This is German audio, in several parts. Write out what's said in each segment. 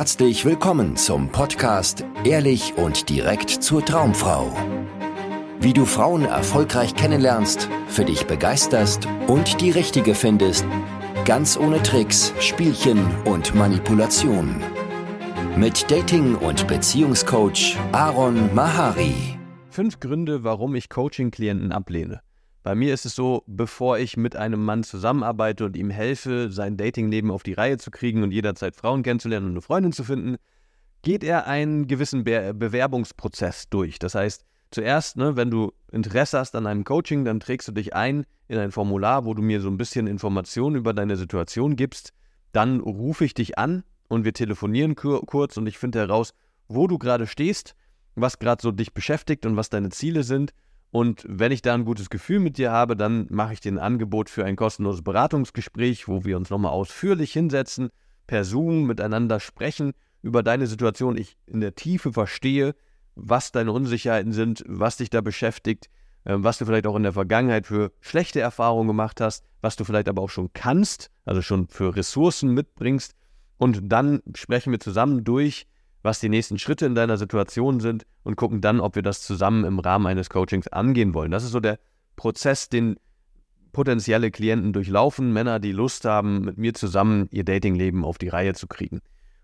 Herzlich willkommen zum Podcast Ehrlich und direkt zur Traumfrau. Wie du Frauen erfolgreich kennenlernst, für dich begeisterst und die richtige findest, ganz ohne Tricks, Spielchen und Manipulation. Mit Dating- und Beziehungscoach Aaron Mahari. Fünf Gründe, warum ich Coaching-Klienten ablehne. Bei mir ist es so, bevor ich mit einem Mann zusammenarbeite und ihm helfe, sein Datingleben auf die Reihe zu kriegen und jederzeit Frauen kennenzulernen und eine Freundin zu finden, geht er einen gewissen Be Bewerbungsprozess durch. Das heißt, zuerst, ne, wenn du Interesse hast an einem Coaching, dann trägst du dich ein in ein Formular, wo du mir so ein bisschen Informationen über deine Situation gibst. Dann rufe ich dich an und wir telefonieren kur kurz und ich finde heraus, wo du gerade stehst, was gerade so dich beschäftigt und was deine Ziele sind und wenn ich da ein gutes Gefühl mit dir habe, dann mache ich dir ein Angebot für ein kostenloses Beratungsgespräch, wo wir uns nochmal ausführlich hinsetzen, per Zoom miteinander sprechen über deine Situation. Ich in der Tiefe verstehe, was deine Unsicherheiten sind, was dich da beschäftigt, ähm, was du vielleicht auch in der Vergangenheit für schlechte Erfahrungen gemacht hast, was du vielleicht aber auch schon kannst, also schon für Ressourcen mitbringst. Und dann sprechen wir zusammen durch, was die nächsten Schritte in deiner Situation sind und gucken dann, ob wir das zusammen im Rahmen eines Coachings angehen wollen. Das ist so der Prozess, den potenzielle Klienten durchlaufen, Männer, die Lust haben, mit mir zusammen ihr Datingleben auf die Reihe zu kriegen.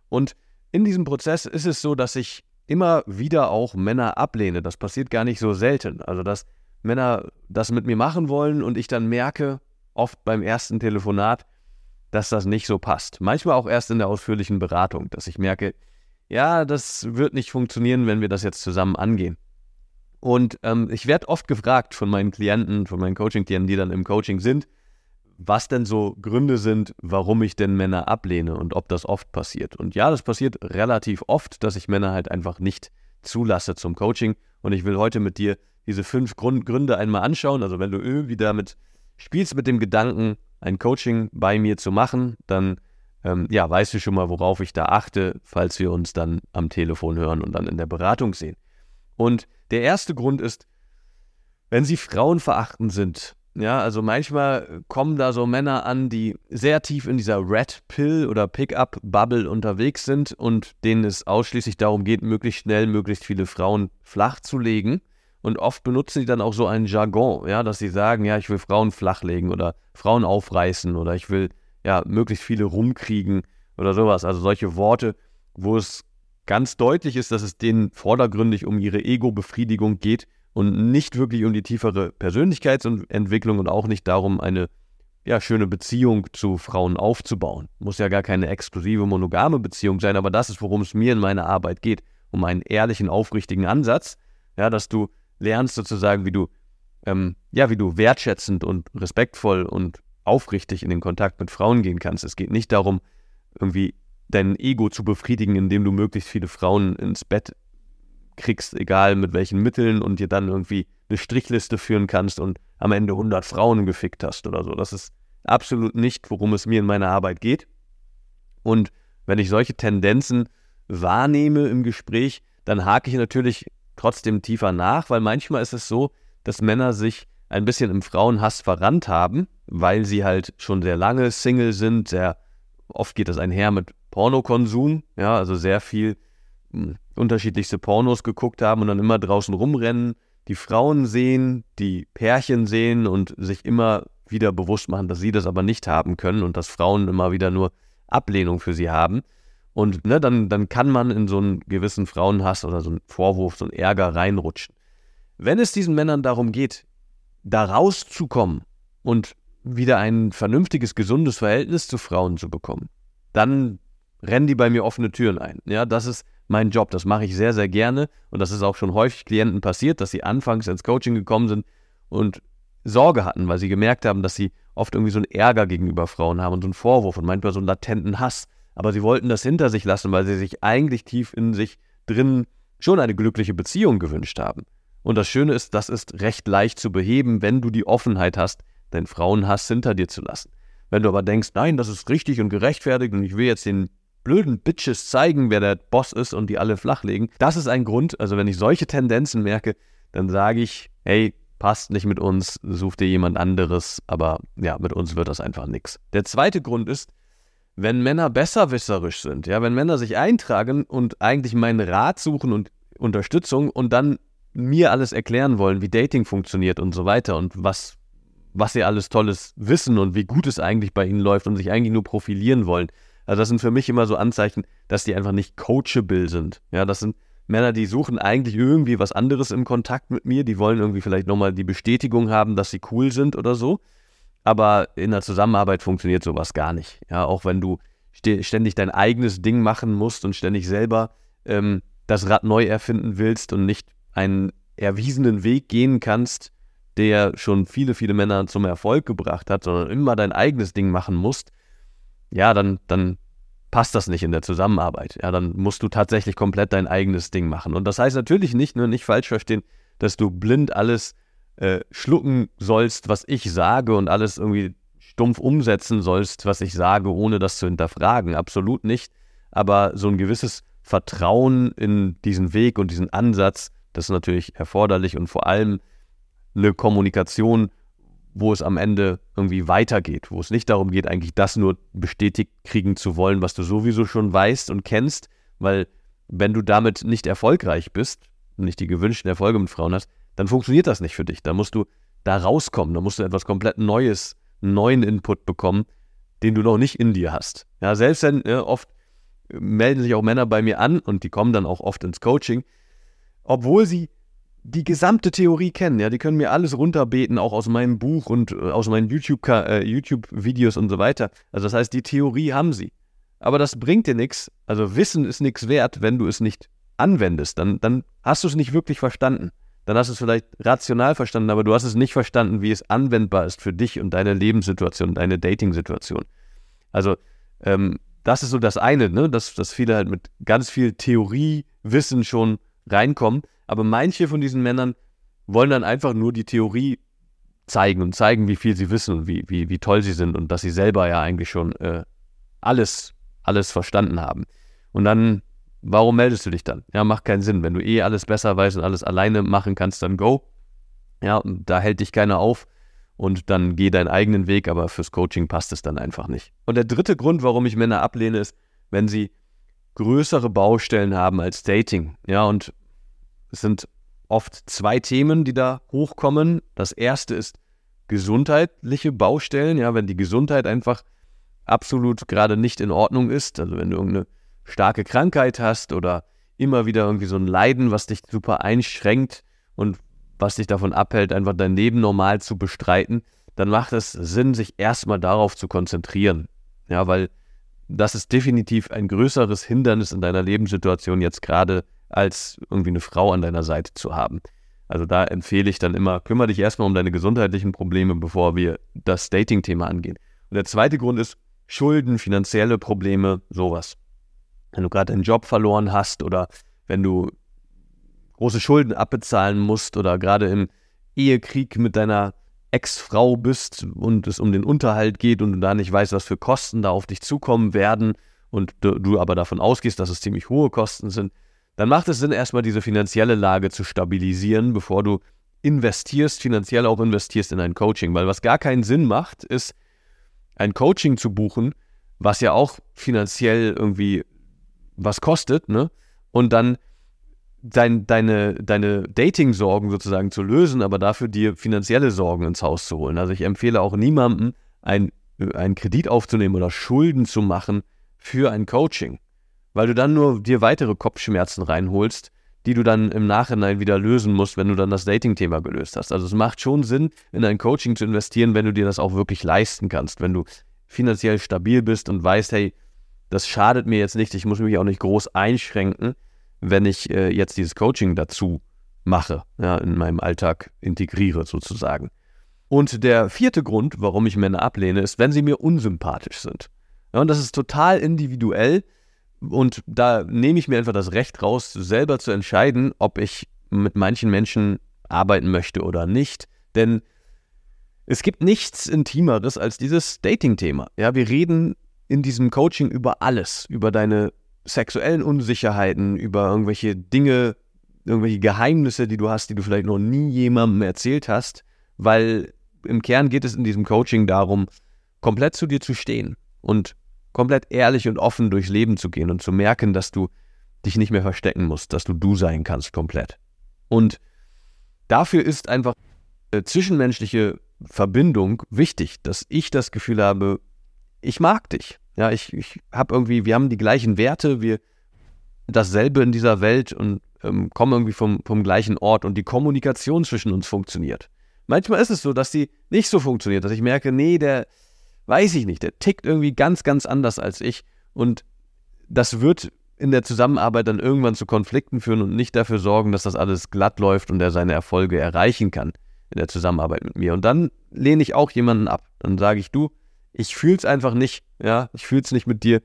Und in diesem Prozess ist es so, dass ich immer wieder auch Männer ablehne. Das passiert gar nicht so selten. Also, dass Männer das mit mir machen wollen und ich dann merke, oft beim ersten Telefonat, dass das nicht so passt. Manchmal auch erst in der ausführlichen Beratung, dass ich merke, ja, das wird nicht funktionieren, wenn wir das jetzt zusammen angehen. Und ähm, ich werde oft gefragt von meinen Klienten, von meinen Coaching-Klienten, die dann im Coaching sind, was denn so Gründe sind, warum ich denn Männer ablehne und ob das oft passiert. Und ja, das passiert relativ oft, dass ich Männer halt einfach nicht zulasse zum Coaching. Und ich will heute mit dir diese fünf Grund Gründe einmal anschauen. Also wenn du irgendwie damit spielst mit dem Gedanken, ein Coaching bei mir zu machen, dann ähm, ja, weißt du schon mal, worauf ich da achte, falls wir uns dann am Telefon hören und dann in der Beratung sehen. Und der erste Grund ist, wenn sie frauenverachtend sind. Ja, also manchmal kommen da so Männer an, die sehr tief in dieser Red Pill oder Pickup Bubble unterwegs sind und denen es ausschließlich darum geht, möglichst schnell möglichst viele Frauen flach zu legen. Und oft benutzen sie dann auch so einen Jargon, ja, dass sie sagen, ja, ich will Frauen flachlegen oder Frauen aufreißen oder ich will ja, möglichst viele rumkriegen oder sowas. Also solche Worte, wo es ganz deutlich ist, dass es denen vordergründig um ihre Ego-Befriedigung geht und nicht wirklich um die tiefere Persönlichkeitsentwicklung und auch nicht darum, eine ja, schöne Beziehung zu Frauen aufzubauen. Muss ja gar keine exklusive monogame Beziehung sein, aber das ist, worum es mir in meiner Arbeit geht, um einen ehrlichen, aufrichtigen Ansatz, ja, dass du lernst sozusagen, wie du ähm, ja, wie du wertschätzend und respektvoll und aufrichtig in den Kontakt mit Frauen gehen kannst. Es geht nicht darum, irgendwie dein Ego zu befriedigen, indem du möglichst viele Frauen ins Bett kriegst, egal mit welchen Mitteln und dir dann irgendwie eine Strichliste führen kannst und am Ende 100 Frauen gefickt hast oder so. Das ist absolut nicht, worum es mir in meiner Arbeit geht. Und wenn ich solche Tendenzen wahrnehme im Gespräch, dann hake ich natürlich trotzdem tiefer nach, weil manchmal ist es so, dass Männer sich ein bisschen im Frauenhass verrannt haben, weil sie halt schon sehr lange Single sind. Sehr oft geht das einher mit Pornokonsum, ja, also sehr viel hm, unterschiedlichste Pornos geguckt haben und dann immer draußen rumrennen, die Frauen sehen, die Pärchen sehen und sich immer wieder bewusst machen, dass sie das aber nicht haben können und dass Frauen immer wieder nur Ablehnung für sie haben. Und ne, dann, dann kann man in so einen gewissen Frauenhass oder so einen Vorwurf, so einen Ärger reinrutschen. Wenn es diesen Männern darum geht, da rauszukommen und wieder ein vernünftiges, gesundes Verhältnis zu Frauen zu bekommen, dann rennen die bei mir offene Türen ein. Ja, das ist mein Job. Das mache ich sehr, sehr gerne. Und das ist auch schon häufig Klienten passiert, dass sie anfangs ins Coaching gekommen sind und Sorge hatten, weil sie gemerkt haben, dass sie oft irgendwie so einen Ärger gegenüber Frauen haben und so einen Vorwurf und manchmal so einen latenten Hass. Aber sie wollten das hinter sich lassen, weil sie sich eigentlich tief in sich drin schon eine glückliche Beziehung gewünscht haben. Und das Schöne ist, das ist recht leicht zu beheben, wenn du die Offenheit hast, deinen Frauenhass hinter dir zu lassen. Wenn du aber denkst, nein, das ist richtig und gerechtfertigt und ich will jetzt den blöden Bitches zeigen, wer der Boss ist und die alle flachlegen, das ist ein Grund, also wenn ich solche Tendenzen merke, dann sage ich, hey, passt nicht mit uns, such dir jemand anderes, aber ja, mit uns wird das einfach nichts. Der zweite Grund ist, wenn Männer besserwisserisch sind, ja, wenn Männer sich eintragen und eigentlich meinen Rat suchen und Unterstützung und dann mir alles erklären wollen, wie Dating funktioniert und so weiter und was, was sie alles Tolles wissen und wie gut es eigentlich bei ihnen läuft und sich eigentlich nur profilieren wollen. Also das sind für mich immer so Anzeichen, dass die einfach nicht coachable sind. Ja, das sind Männer, die suchen eigentlich irgendwie was anderes im Kontakt mit mir. Die wollen irgendwie vielleicht nochmal die Bestätigung haben, dass sie cool sind oder so. Aber in der Zusammenarbeit funktioniert sowas gar nicht. Ja, auch wenn du ständig dein eigenes Ding machen musst und ständig selber ähm, das Rad neu erfinden willst und nicht einen erwiesenen Weg gehen kannst, der schon viele, viele Männer zum Erfolg gebracht hat, sondern immer dein eigenes Ding machen musst, ja, dann, dann passt das nicht in der Zusammenarbeit. Ja, dann musst du tatsächlich komplett dein eigenes Ding machen. Und das heißt natürlich nicht, nur nicht falsch verstehen, dass du blind alles äh, schlucken sollst, was ich sage und alles irgendwie stumpf umsetzen sollst, was ich sage, ohne das zu hinterfragen. Absolut nicht. Aber so ein gewisses Vertrauen in diesen Weg und diesen Ansatz, das ist natürlich erforderlich und vor allem eine Kommunikation, wo es am Ende irgendwie weitergeht, wo es nicht darum geht, eigentlich das nur bestätigt kriegen zu wollen, was du sowieso schon weißt und kennst, weil wenn du damit nicht erfolgreich bist, nicht die gewünschten Erfolge mit Frauen hast, dann funktioniert das nicht für dich. Da musst du da rauskommen, da musst du etwas komplett Neues, einen neuen Input bekommen, den du noch nicht in dir hast. Ja, selbst wenn ja, oft melden sich auch Männer bei mir an und die kommen dann auch oft ins Coaching, obwohl sie die gesamte Theorie kennen. Ja, die können mir alles runterbeten, auch aus meinem Buch und äh, aus meinen YouTube-Videos äh, YouTube und so weiter. Also das heißt, die Theorie haben sie. Aber das bringt dir nichts. Also Wissen ist nichts wert, wenn du es nicht anwendest. Dann, dann hast du es nicht wirklich verstanden. Dann hast du es vielleicht rational verstanden, aber du hast es nicht verstanden, wie es anwendbar ist für dich und deine Lebenssituation, deine Dating-Situation. Also ähm, das ist so das eine, ne? dass, dass viele halt mit ganz viel Theoriewissen schon reinkommen. Aber manche von diesen Männern wollen dann einfach nur die Theorie zeigen und zeigen, wie viel sie wissen und wie, wie, wie toll sie sind und dass sie selber ja eigentlich schon äh, alles, alles verstanden haben. Und dann, warum meldest du dich dann? Ja, macht keinen Sinn. Wenn du eh alles besser weißt und alles alleine machen kannst, dann go. Ja, da hält dich keiner auf und dann geh deinen eigenen Weg, aber fürs Coaching passt es dann einfach nicht. Und der dritte Grund, warum ich Männer ablehne, ist, wenn sie größere Baustellen haben als Dating. Ja, und es sind oft zwei Themen, die da hochkommen. Das erste ist gesundheitliche Baustellen. Ja, wenn die Gesundheit einfach absolut gerade nicht in Ordnung ist, also wenn du irgendeine starke Krankheit hast oder immer wieder irgendwie so ein Leiden, was dich super einschränkt und was dich davon abhält, einfach dein Leben normal zu bestreiten, dann macht es Sinn, sich erstmal darauf zu konzentrieren. Ja, weil das ist definitiv ein größeres Hindernis in deiner Lebenssituation jetzt gerade als irgendwie eine Frau an deiner Seite zu haben. Also da empfehle ich dann immer, kümmere dich erstmal um deine gesundheitlichen Probleme, bevor wir das Dating-Thema angehen. Und der zweite Grund ist Schulden, finanzielle Probleme, sowas. Wenn du gerade deinen Job verloren hast oder wenn du große Schulden abbezahlen musst oder gerade im Ehekrieg mit deiner Ex-Frau bist und es um den Unterhalt geht und du da nicht weißt, was für Kosten da auf dich zukommen werden und du, aber davon ausgehst, dass es ziemlich hohe Kosten sind, dann macht es Sinn, erstmal diese finanzielle Lage zu stabilisieren, bevor du investierst, finanziell auch investierst in ein Coaching. Weil was gar keinen Sinn macht, ist, ein Coaching zu buchen, was ja auch finanziell irgendwie was kostet, ne? Und dann dein, deine, deine Dating-Sorgen sozusagen zu lösen, aber dafür dir finanzielle Sorgen ins Haus zu holen. Also ich empfehle auch niemandem, ein, einen Kredit aufzunehmen oder Schulden zu machen für ein Coaching weil du dann nur dir weitere Kopfschmerzen reinholst, die du dann im Nachhinein wieder lösen musst, wenn du dann das Dating-Thema gelöst hast. Also es macht schon Sinn, in ein Coaching zu investieren, wenn du dir das auch wirklich leisten kannst, wenn du finanziell stabil bist und weißt, hey, das schadet mir jetzt nicht, ich muss mich auch nicht groß einschränken, wenn ich äh, jetzt dieses Coaching dazu mache, ja, in meinem Alltag integriere sozusagen. Und der vierte Grund, warum ich Männer ablehne, ist, wenn sie mir unsympathisch sind. Ja, und das ist total individuell. Und da nehme ich mir einfach das Recht raus, selber zu entscheiden, ob ich mit manchen Menschen arbeiten möchte oder nicht. Denn es gibt nichts Intimeres als dieses Dating-Thema. Ja, wir reden in diesem Coaching über alles, über deine sexuellen Unsicherheiten, über irgendwelche Dinge, irgendwelche Geheimnisse, die du hast, die du vielleicht noch nie jemandem erzählt hast, weil im Kern geht es in diesem Coaching darum, komplett zu dir zu stehen und komplett ehrlich und offen durchs Leben zu gehen und zu merken, dass du dich nicht mehr verstecken musst, dass du du sein kannst komplett. Und dafür ist einfach äh, zwischenmenschliche Verbindung wichtig, dass ich das Gefühl habe, ich mag dich. Ja, ich, ich habe irgendwie, wir haben die gleichen Werte, wir dasselbe in dieser Welt und ähm, kommen irgendwie vom, vom gleichen Ort und die Kommunikation zwischen uns funktioniert. Manchmal ist es so, dass die nicht so funktioniert, dass ich merke, nee, der weiß ich nicht, der tickt irgendwie ganz, ganz anders als ich und das wird in der Zusammenarbeit dann irgendwann zu Konflikten führen und nicht dafür sorgen, dass das alles glatt läuft und er seine Erfolge erreichen kann in der Zusammenarbeit mit mir. Und dann lehne ich auch jemanden ab. Dann sage ich, du, ich fühle es einfach nicht, ja, ich fühle es nicht mit dir.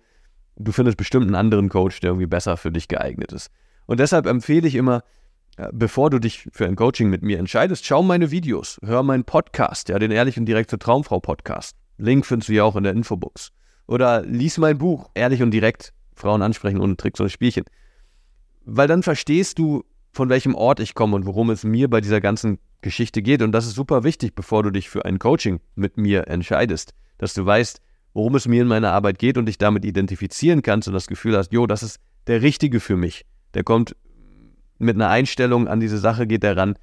Du findest bestimmt einen anderen Coach, der irgendwie besser für dich geeignet ist. Und deshalb empfehle ich immer, äh, bevor du dich für ein Coaching mit mir entscheidest, schau meine Videos, hör meinen Podcast, ja, den Ehrlich und Direkt zur Traumfrau Podcast. Link findest du ja auch in der Infobox. Oder lies mein Buch, Ehrlich und Direkt, Frauen ansprechen ohne Tricks und Spielchen. Weil dann verstehst du, von welchem Ort ich komme und worum es mir bei dieser ganzen Geschichte geht. Und das ist super wichtig, bevor du dich für ein Coaching mit mir entscheidest, dass du weißt, worum es mir in meiner Arbeit geht und dich damit identifizieren kannst und das Gefühl hast, jo, das ist der Richtige für mich. Der kommt mit einer Einstellung an diese Sache, geht er ran,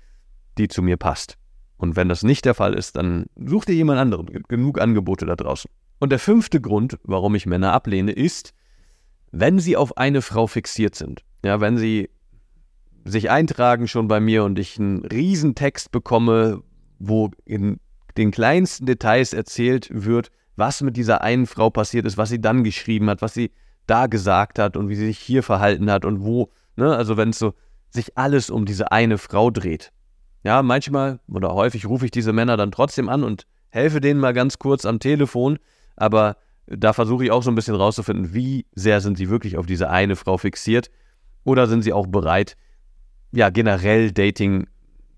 die zu mir passt. Und wenn das nicht der Fall ist, dann such dir jemand anderen. Gibt genug Angebote da draußen. Und der fünfte Grund, warum ich Männer ablehne, ist, wenn sie auf eine Frau fixiert sind. Ja, wenn sie sich eintragen schon bei mir und ich einen Riesentext bekomme, wo in den kleinsten Details erzählt wird, was mit dieser einen Frau passiert ist, was sie dann geschrieben hat, was sie da gesagt hat und wie sie sich hier verhalten hat und wo, ne, also wenn es so sich alles um diese eine Frau dreht. Ja, manchmal oder häufig rufe ich diese Männer dann trotzdem an und helfe denen mal ganz kurz am Telefon, aber da versuche ich auch so ein bisschen rauszufinden, wie sehr sind sie wirklich auf diese eine Frau fixiert oder sind sie auch bereit, ja, generell Dating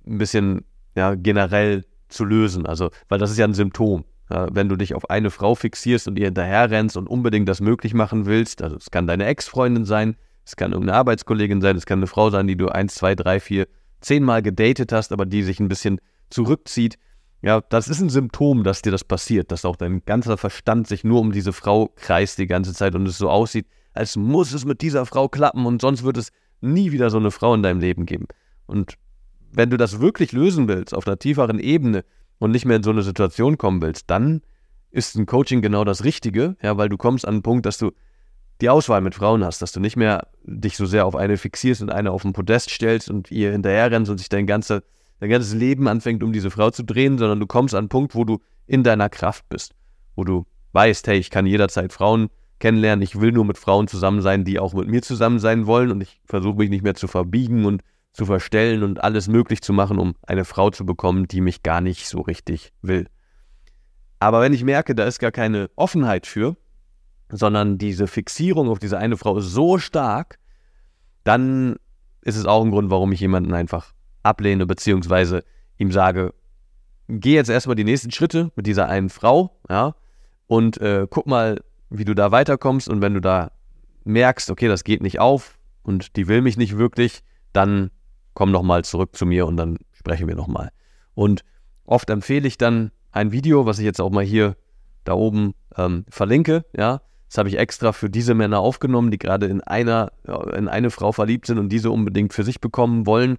ein bisschen, ja, generell zu lösen. Also, weil das ist ja ein Symptom. Ja, wenn du dich auf eine Frau fixierst und ihr hinterher rennst und unbedingt das möglich machen willst, also es kann deine Ex-Freundin sein, es kann irgendeine Arbeitskollegin sein, es kann eine Frau sein, die du eins, zwei, drei, vier, zehnmal gedatet hast, aber die sich ein bisschen zurückzieht. Ja, das ist ein Symptom, dass dir das passiert, dass auch dein ganzer Verstand sich nur um diese Frau kreist die ganze Zeit und es so aussieht, als muss es mit dieser Frau klappen und sonst wird es nie wieder so eine Frau in deinem Leben geben. Und wenn du das wirklich lösen willst, auf einer tieferen Ebene und nicht mehr in so eine Situation kommen willst, dann ist ein Coaching genau das Richtige, ja, weil du kommst an den Punkt, dass du die Auswahl mit Frauen hast, dass du nicht mehr dich so sehr auf eine fixierst und eine auf den Podest stellst und ihr hinterher rennst und sich dein, ganze, dein ganzes Leben anfängt, um diese Frau zu drehen, sondern du kommst an einen Punkt, wo du in deiner Kraft bist, wo du weißt, hey, ich kann jederzeit Frauen kennenlernen. Ich will nur mit Frauen zusammen sein, die auch mit mir zusammen sein wollen und ich versuche mich nicht mehr zu verbiegen und zu verstellen und alles möglich zu machen, um eine Frau zu bekommen, die mich gar nicht so richtig will. Aber wenn ich merke, da ist gar keine Offenheit für, sondern diese Fixierung auf diese eine Frau ist so stark, dann ist es auch ein Grund, warum ich jemanden einfach ablehne, beziehungsweise ihm sage, geh jetzt erstmal die nächsten Schritte mit dieser einen Frau, ja, und äh, guck mal, wie du da weiterkommst und wenn du da merkst, okay, das geht nicht auf und die will mich nicht wirklich, dann komm nochmal zurück zu mir und dann sprechen wir nochmal. Und oft empfehle ich dann ein Video, was ich jetzt auch mal hier da oben ähm, verlinke, ja. Das habe ich extra für diese Männer aufgenommen, die gerade in einer, in eine Frau verliebt sind und diese unbedingt für sich bekommen wollen.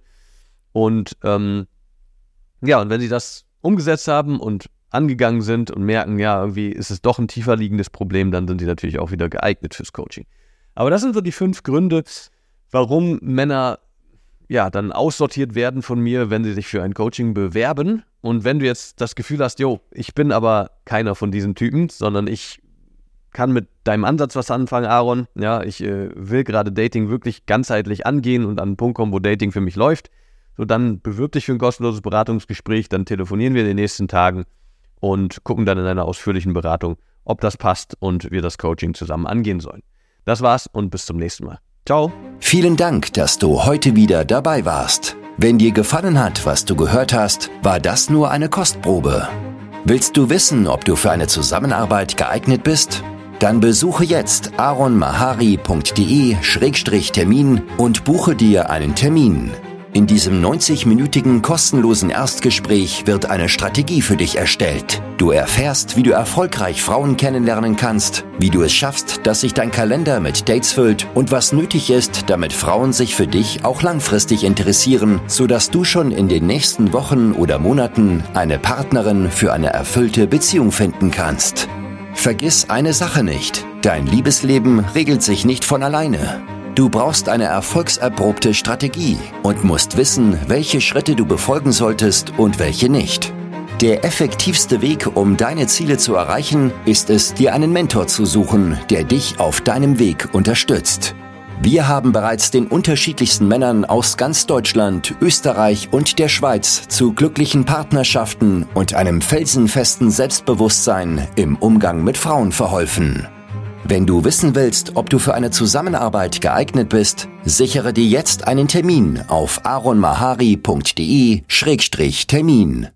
Und ähm, ja, und wenn sie das umgesetzt haben und angegangen sind und merken, ja, irgendwie ist es doch ein tiefer liegendes Problem, dann sind sie natürlich auch wieder geeignet fürs Coaching. Aber das sind so die fünf Gründe, warum Männer ja dann aussortiert werden von mir, wenn sie sich für ein Coaching bewerben. Und wenn du jetzt das Gefühl hast, jo, ich bin aber keiner von diesen Typen, sondern ich kann mit deinem Ansatz was anfangen, Aaron. Ja, ich äh, will gerade Dating wirklich ganzheitlich angehen und an einen Punkt kommen, wo Dating für mich läuft. So, dann bewirb dich für ein kostenloses Beratungsgespräch, dann telefonieren wir in den nächsten Tagen und gucken dann in einer ausführlichen Beratung, ob das passt und wir das Coaching zusammen angehen sollen. Das war's und bis zum nächsten Mal. Ciao. Vielen Dank, dass du heute wieder dabei warst. Wenn dir gefallen hat, was du gehört hast, war das nur eine Kostprobe. Willst du wissen, ob du für eine Zusammenarbeit geeignet bist? Dann besuche jetzt aronmahari.de-termin und buche dir einen Termin. In diesem 90-minütigen kostenlosen Erstgespräch wird eine Strategie für dich erstellt. Du erfährst, wie du erfolgreich Frauen kennenlernen kannst, wie du es schaffst, dass sich dein Kalender mit Dates füllt und was nötig ist, damit Frauen sich für dich auch langfristig interessieren, sodass du schon in den nächsten Wochen oder Monaten eine Partnerin für eine erfüllte Beziehung finden kannst. Vergiss eine Sache nicht. Dein Liebesleben regelt sich nicht von alleine. Du brauchst eine erfolgserprobte Strategie und musst wissen, welche Schritte du befolgen solltest und welche nicht. Der effektivste Weg, um deine Ziele zu erreichen, ist es, dir einen Mentor zu suchen, der dich auf deinem Weg unterstützt. Wir haben bereits den unterschiedlichsten Männern aus ganz Deutschland, Österreich und der Schweiz zu glücklichen Partnerschaften und einem felsenfesten Selbstbewusstsein im Umgang mit Frauen verholfen. Wenn du wissen willst, ob du für eine Zusammenarbeit geeignet bist, sichere dir jetzt einen Termin auf aronmahari.de-termin.